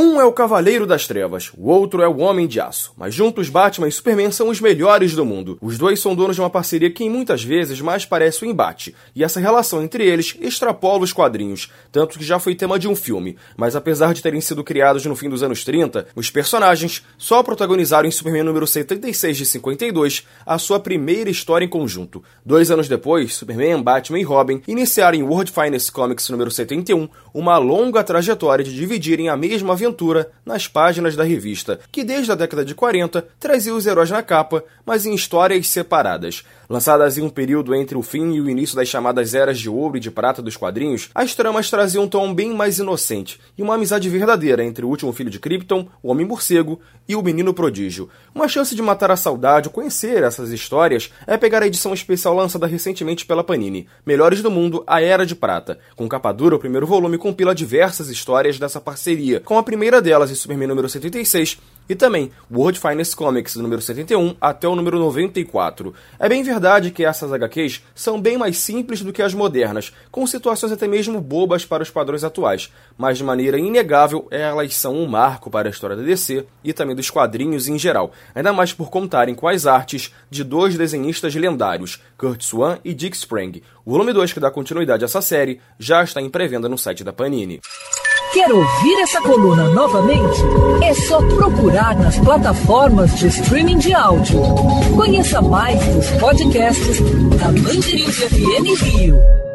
Um é o Cavaleiro das Trevas, o outro é o Homem de Aço. Mas juntos, Batman e Superman são os melhores do mundo. Os dois são donos de uma parceria que muitas vezes mais parece um embate. E essa relação entre eles extrapola os quadrinhos, tanto que já foi tema de um filme. Mas apesar de terem sido criados no fim dos anos 30, os personagens só protagonizaram em Superman número 76 de 52 a sua primeira história em conjunto. Dois anos depois, Superman, Batman e Robin iniciaram em World Finest Comics número 71 uma longa trajetória de dividirem a mesma aventura aventura nas páginas da revista, que desde a década de 40 trazia os heróis na capa, mas em histórias separadas. Lançadas em um período entre o fim e o início das chamadas eras de ouro e de prata dos quadrinhos, as tramas traziam um tom bem mais inocente e uma amizade verdadeira entre o último filho de Krypton, o Homem-Morcego, e o Menino Prodígio. Uma chance de matar a saudade ou conhecer essas histórias é pegar a edição especial lançada recentemente pela Panini, Melhores do Mundo, A Era de Prata. Com capa dura, o primeiro volume compila diversas histórias dessa parceria, com a primeira delas em Superman número 76 e também World Finest Comics número 71 até o número 94. É bem verdade que essas HQs são bem mais simples do que as modernas, com situações até mesmo bobas para os padrões atuais, mas de maneira inegável elas são um marco para a história da DC e também dos quadrinhos em geral, ainda mais por contarem com as artes de dois desenhistas lendários, Kurt Swan e Dick Sprang. O volume 2 que dá continuidade a essa série já está em pré-venda no site da Panini. Quer ouvir essa coluna novamente? É só procurar nas plataformas de streaming de áudio. Conheça mais dos podcasts da Mandirinhos FM Rio.